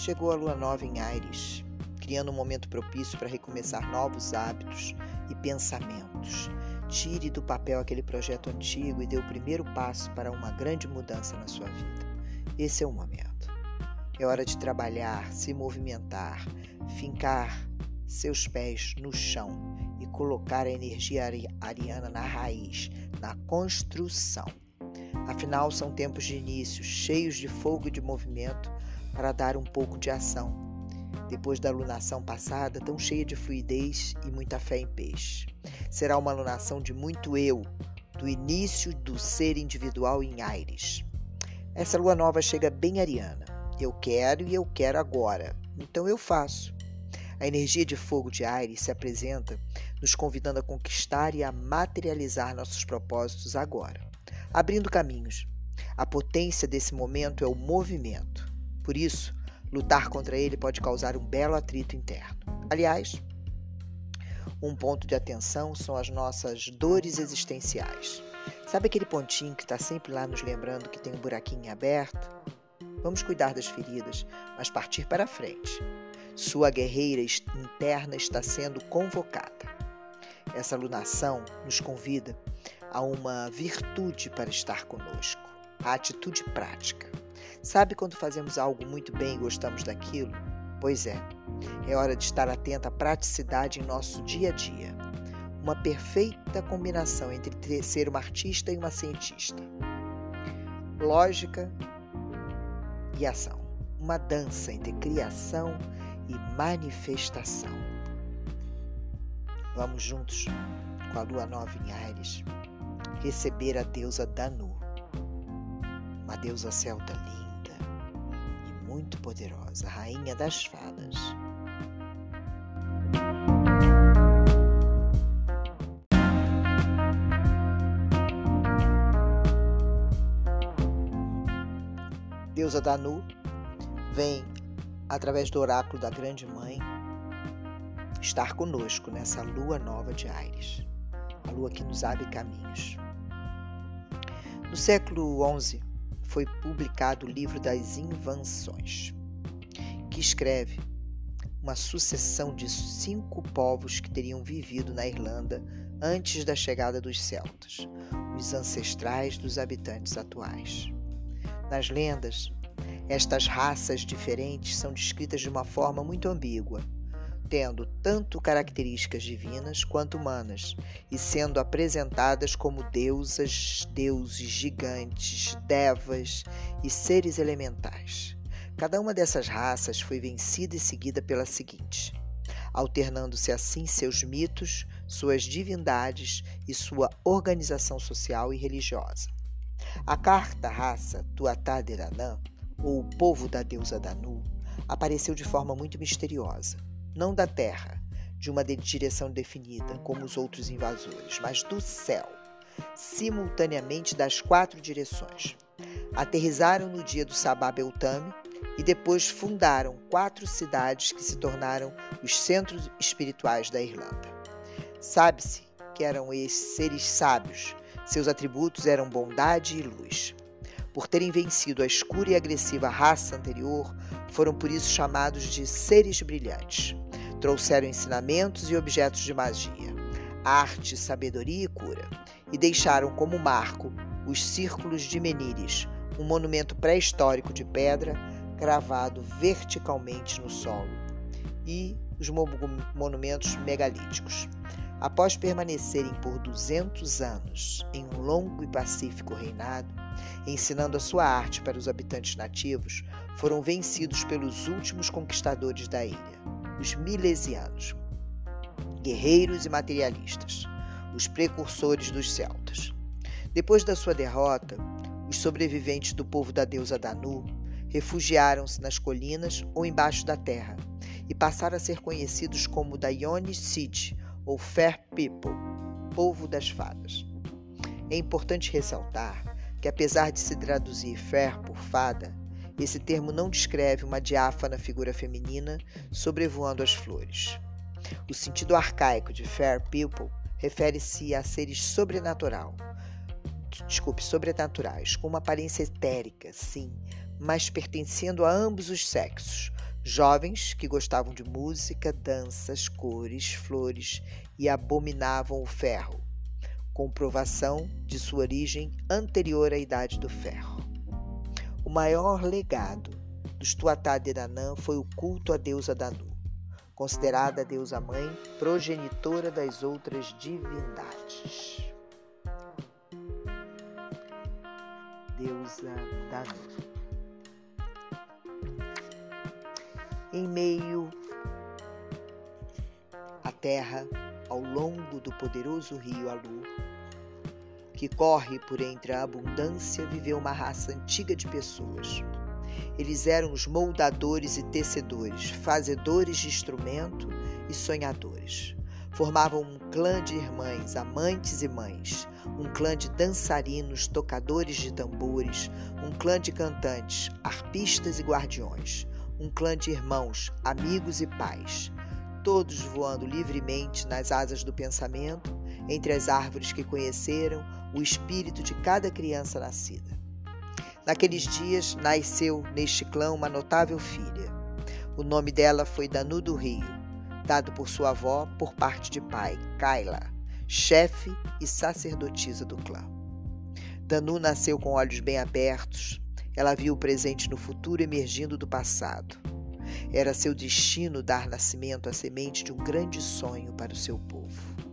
Chegou a lua nova em Ares, criando um momento propício para recomeçar novos hábitos e pensamentos. Tire do papel aquele projeto antigo e dê o primeiro passo para uma grande mudança na sua vida. Esse é o momento. É hora de trabalhar, se movimentar, fincar seus pés no chão e colocar a energia ariana na raiz, na construção. Afinal, são tempos de início, cheios de fogo e de movimento para dar um pouco de ação depois da alunação passada, tão cheia de fluidez e muita fé em peixe. Será uma alunação de muito eu, do início do ser individual em Aires. Essa lua nova chega bem ariana. Eu quero e eu quero agora, então eu faço. A energia de fogo de Aires se apresenta, nos convidando a conquistar e a materializar nossos propósitos agora, abrindo caminhos. A potência desse momento é o movimento. Por isso, Lutar contra ele pode causar um belo atrito interno. Aliás, um ponto de atenção são as nossas dores existenciais. Sabe aquele pontinho que está sempre lá nos lembrando que tem um buraquinho aberto? Vamos cuidar das feridas, mas partir para frente. Sua guerreira interna está sendo convocada. Essa alunação nos convida a uma virtude para estar conosco, a atitude prática. Sabe quando fazemos algo muito bem e gostamos daquilo? Pois é, é hora de estar atento à praticidade em nosso dia a dia. Uma perfeita combinação entre ser uma artista e uma cientista. Lógica e ação. Uma dança entre criação e manifestação. Vamos juntos, com a lua nova em Ares, receber a deusa Danu, uma deusa celta linda muito poderosa, rainha das fadas. Deusa Danu vem através do oráculo da Grande Mãe estar conosco nessa lua nova de Aires, a lua que nos abre caminhos. No século XI, foi publicado o livro das Invenções, que escreve uma sucessão de cinco povos que teriam vivido na Irlanda antes da chegada dos celtas, os ancestrais dos habitantes atuais. Nas lendas, estas raças diferentes são descritas de uma forma muito ambígua tendo tanto características divinas quanto humanas, e sendo apresentadas como deusas, deuses gigantes, devas e seres elementais. Cada uma dessas raças foi vencida e seguida pela seguinte, alternando-se assim seus mitos, suas divindades e sua organização social e religiosa. A quarta raça, Tuatha-Dé-Danann, ou o povo da deusa Danu, apareceu de forma muito misteriosa não da terra, de uma direção definida, como os outros invasores, mas do céu, simultaneamente das quatro direções. Aterrizaram no dia do Sabá Beltame e depois fundaram quatro cidades que se tornaram os centros espirituais da Irlanda. Sabe-se que eram esses seres sábios, seus atributos eram bondade e luz. Por terem vencido a escura e agressiva raça anterior, foram por isso chamados de seres brilhantes. Trouxeram ensinamentos e objetos de magia, arte, sabedoria e cura, e deixaram como marco os círculos de Menires, um monumento pré-histórico de pedra gravado verticalmente no solo, e os monumentos megalíticos. Após permanecerem por 200 anos em um longo e pacífico reinado, ensinando a sua arte para os habitantes nativos, foram vencidos pelos últimos conquistadores da ilha, os milesianos, guerreiros e materialistas, os precursores dos celtas. Depois da sua derrota, os sobreviventes do povo da deusa Danu refugiaram-se nas colinas ou embaixo da terra e passaram a ser conhecidos como Dayoni Sid, ou Fair People, povo das fadas. É importante ressaltar que, apesar de se traduzir fair por fada, esse termo não descreve uma diáfana figura feminina sobrevoando as flores. O sentido arcaico de fair people refere-se a seres sobrenatural, desculpe, sobrenaturais, com uma aparência etérica, sim, mas pertencendo a ambos os sexos, Jovens que gostavam de música, danças, cores, flores e abominavam o ferro, comprovação de sua origem anterior à Idade do Ferro. O maior legado dos Tuatá de Danã foi o culto à deusa Danu, considerada a deusa mãe, progenitora das outras divindades. Deusa Danu. em meio à terra, ao longo do poderoso rio Alu, que corre por entre a abundância, viveu uma raça antiga de pessoas. Eles eram os moldadores e tecedores, fazedores de instrumento e sonhadores. Formavam um clã de irmãs, amantes e mães, um clã de dançarinos, tocadores de tambores, um clã de cantantes, arpistas e guardiões, um clã de irmãos, amigos e pais, todos voando livremente nas asas do pensamento, entre as árvores que conheceram o espírito de cada criança nascida. Naqueles dias nasceu neste clã uma notável filha. O nome dela foi Danu do Rio, dado por sua avó por parte de pai, Kaila, chefe e sacerdotisa do clã. Danu nasceu com olhos bem abertos, ela viu o presente no futuro emergindo do passado. Era seu destino dar nascimento à semente de um grande sonho para o seu povo.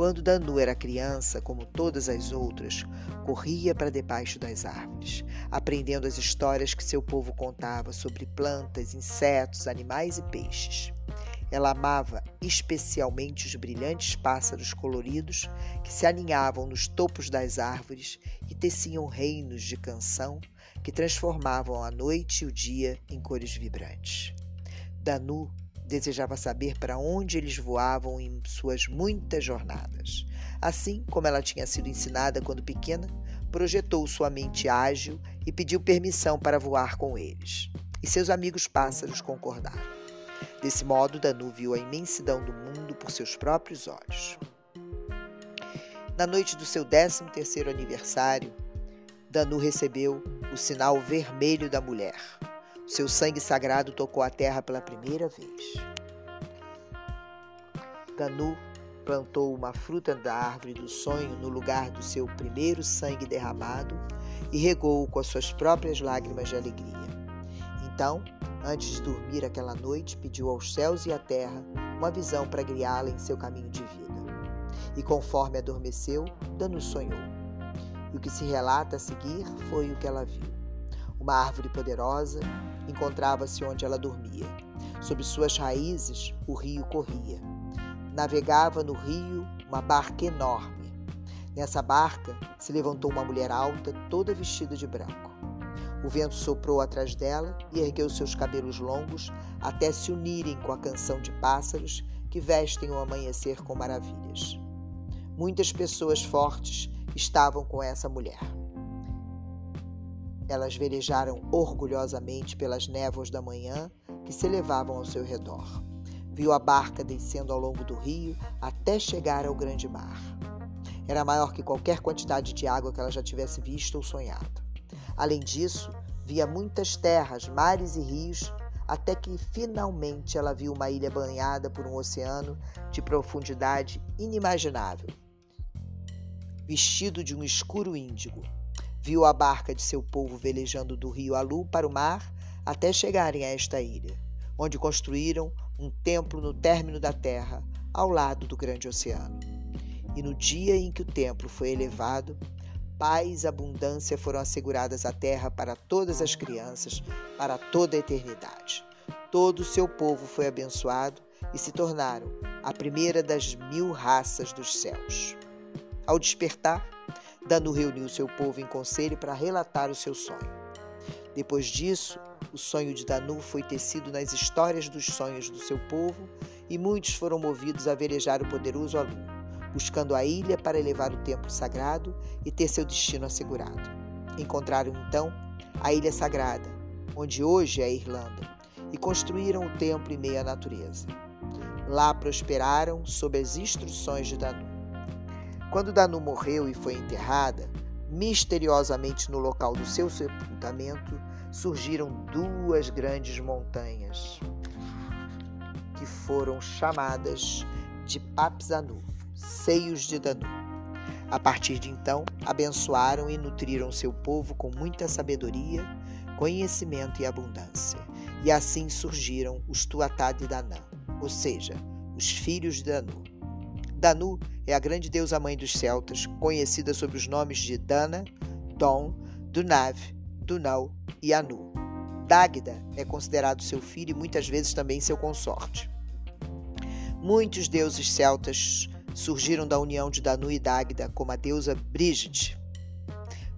Quando Danu era criança, como todas as outras, corria para debaixo das árvores, aprendendo as histórias que seu povo contava sobre plantas, insetos, animais e peixes. Ela amava especialmente os brilhantes pássaros coloridos que se aninhavam nos topos das árvores e teciam reinos de canção que transformavam a noite e o dia em cores vibrantes. Danu desejava saber para onde eles voavam em suas muitas jornadas. Assim como ela tinha sido ensinada quando pequena, projetou sua mente ágil e pediu permissão para voar com eles. E seus amigos pássaros concordaram. Desse modo, Danu viu a imensidão do mundo por seus próprios olhos. Na noite do seu 13 terceiro aniversário, Danu recebeu o sinal vermelho da mulher. Seu sangue sagrado tocou a terra pela primeira vez. Danu plantou uma fruta da árvore do sonho no lugar do seu primeiro sangue derramado e regou-o com as suas próprias lágrimas de alegria. Então, antes de dormir aquela noite, pediu aos céus e à terra uma visão para guiá-la em seu caminho de vida. E conforme adormeceu, Danu sonhou. E o que se relata a seguir foi o que ela viu. Uma árvore poderosa encontrava-se onde ela dormia. Sob suas raízes, o rio corria. Navegava no rio uma barca enorme. Nessa barca se levantou uma mulher alta, toda vestida de branco. O vento soprou atrás dela e ergueu seus cabelos longos até se unirem com a canção de pássaros que vestem o amanhecer com maravilhas. Muitas pessoas fortes estavam com essa mulher. Elas velejaram orgulhosamente pelas névoas da manhã que se elevavam ao seu redor. Viu a barca descendo ao longo do rio até chegar ao grande mar. Era maior que qualquer quantidade de água que ela já tivesse visto ou sonhado. Além disso, via muitas terras, mares e rios, até que finalmente ela viu uma ilha banhada por um oceano de profundidade inimaginável vestido de um escuro índigo. Viu a barca de seu povo velejando do rio Alu para o mar até chegarem a esta ilha, onde construíram um templo no término da terra, ao lado do grande oceano. E no dia em que o templo foi elevado, paz e abundância foram asseguradas à terra para todas as crianças, para toda a eternidade. Todo o seu povo foi abençoado e se tornaram a primeira das mil raças dos céus. Ao despertar, Danu reuniu seu povo em conselho para relatar o seu sonho. Depois disso, o sonho de Danu foi tecido nas histórias dos sonhos do seu povo e muitos foram movidos a velejar o poderoso Alu, buscando a ilha para elevar o templo sagrado e ter seu destino assegurado. Encontraram então a ilha sagrada, onde hoje é a Irlanda, e construíram o templo em meio à natureza. Lá prosperaram sob as instruções de Danu. Quando Danu morreu e foi enterrada, misteriosamente no local do seu sepultamento, surgiram duas grandes montanhas que foram chamadas de Papsanu, seios de Danu. A partir de então, abençoaram e nutriram seu povo com muita sabedoria, conhecimento e abundância. E assim surgiram os Tuatá de Danã, ou seja, os filhos de Danu. Danu é a grande deusa mãe dos celtas, conhecida sob os nomes de Dana, Don, Dunav, Dunal e Anu. Dágda é considerado seu filho e muitas vezes também seu consorte. Muitos deuses celtas surgiram da união de Danu e Dágda, como a deusa Brigitte.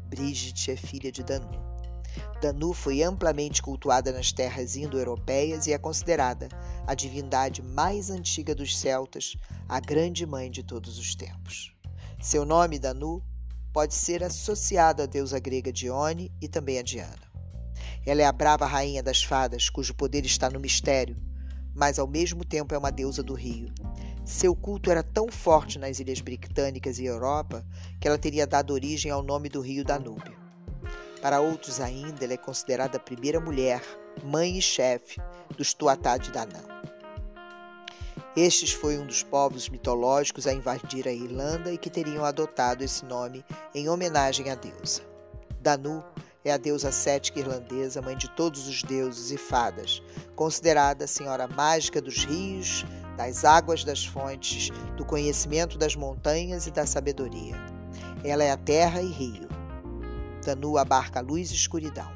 Brigitte é filha de Danu. Danu foi amplamente cultuada nas terras indo-europeias e é considerada a divindade mais antiga dos celtas, a grande mãe de todos os tempos. Seu nome, Danu, pode ser associado à deusa grega Dione e também a Diana. Ela é a brava rainha das fadas, cujo poder está no mistério, mas ao mesmo tempo é uma deusa do rio. Seu culto era tão forte nas ilhas britânicas e Europa que ela teria dado origem ao nome do rio Danúbio. Para outros ainda, ela é considerada a primeira mulher, mãe e chefe dos Tuatá de Danã. Estes foi um dos povos mitológicos a invadir a Irlanda e que teriam adotado esse nome em homenagem à deusa. Danu é a deusa cética irlandesa, mãe de todos os deuses e fadas, considerada a senhora mágica dos rios, das águas das fontes, do conhecimento das montanhas e da sabedoria. Ela é a terra e rio. Danu abarca luz e escuridão.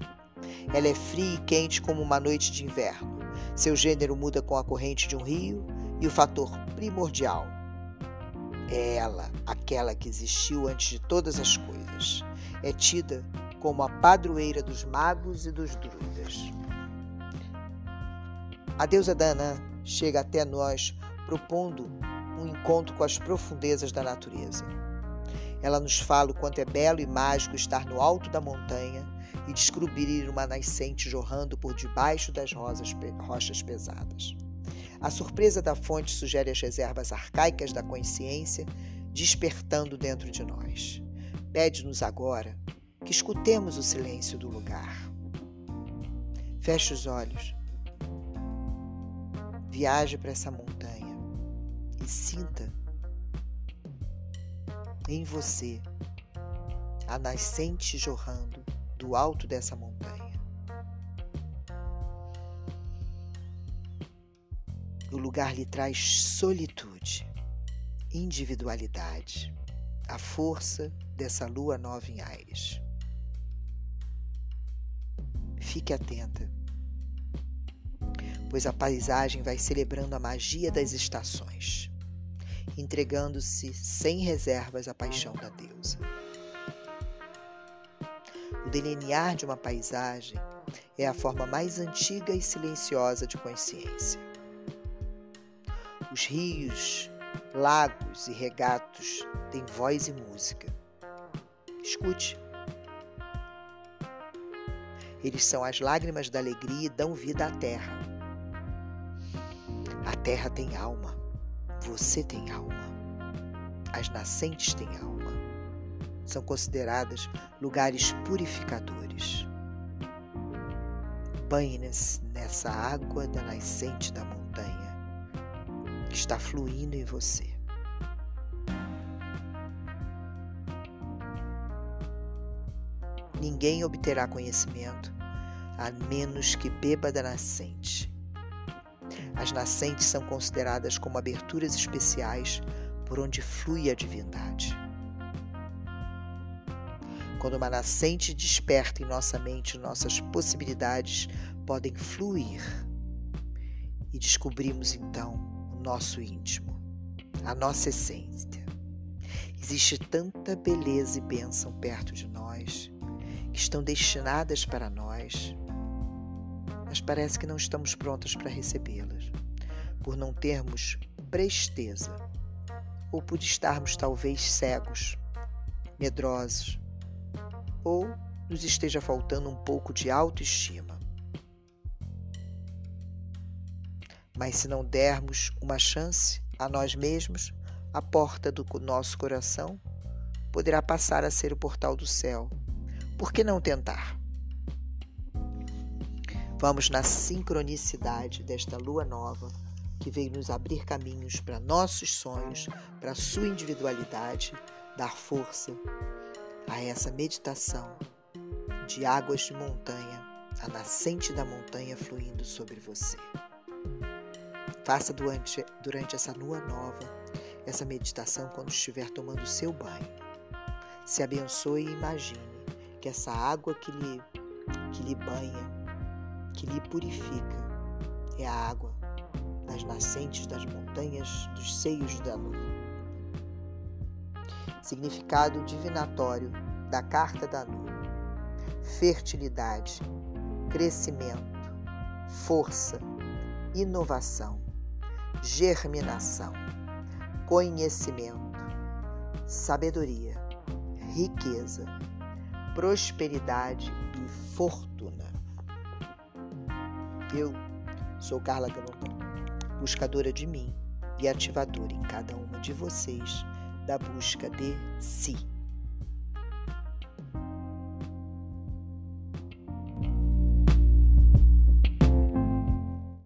Ela é fria e quente como uma noite de inverno. Seu gênero muda com a corrente de um rio e o fator primordial é ela, aquela que existiu antes de todas as coisas. É tida como a padroeira dos magos e dos druidas. A deusa Danã chega até nós propondo um encontro com as profundezas da natureza. Ela nos fala o quanto é belo e mágico estar no alto da montanha e descobrir uma nascente jorrando por debaixo das rosas, rochas pesadas. A surpresa da fonte sugere as reservas arcaicas da consciência despertando dentro de nós. Pede-nos agora que escutemos o silêncio do lugar. Feche os olhos. Viaje para essa montanha e sinta em você a nascente jorrando do alto dessa montanha. O lugar lhe traz solitude, individualidade, a força dessa lua nova em Aires. Fique atenta, pois a paisagem vai celebrando a magia das estações, entregando-se sem reservas à paixão da deusa. O delinear de uma paisagem é a forma mais antiga e silenciosa de consciência. Os rios, lagos e regatos têm voz e música. Escute. Eles são as lágrimas da alegria e dão vida à terra. A terra tem alma. Você tem alma. As nascentes têm alma. São consideradas lugares purificadores. Banhe-se nessa água da nascente da montanha que está fluindo em você. Ninguém obterá conhecimento a menos que beba da nascente. As nascentes são consideradas como aberturas especiais por onde flui a divindade. Quando uma nascente desperta em nossa mente, nossas possibilidades podem fluir e descobrimos então nosso íntimo, a nossa essência. Existe tanta beleza e bênção perto de nós, que estão destinadas para nós, mas parece que não estamos prontas para recebê-las, por não termos presteza, ou por estarmos talvez cegos, medrosos, ou nos esteja faltando um pouco de autoestima. Mas se não dermos uma chance a nós mesmos, a porta do nosso coração poderá passar a ser o portal do céu. Por que não tentar? Vamos na sincronicidade desta lua nova que veio nos abrir caminhos para nossos sonhos, para sua individualidade, dar força a essa meditação de águas de montanha, a nascente da montanha fluindo sobre você. Faça durante, durante essa lua nova essa meditação quando estiver tomando seu banho. Se abençoe e imagine que essa água que lhe, que lhe banha, que lhe purifica, é a água das nascentes das montanhas dos seios da lua. Significado divinatório da carta da lua: fertilidade, crescimento, força, inovação, germinação, conhecimento, sabedoria, riqueza, prosperidade e fortuna. Eu sou Carla Galopão, buscadora de mim e ativadora em cada uma de vocês da busca de si.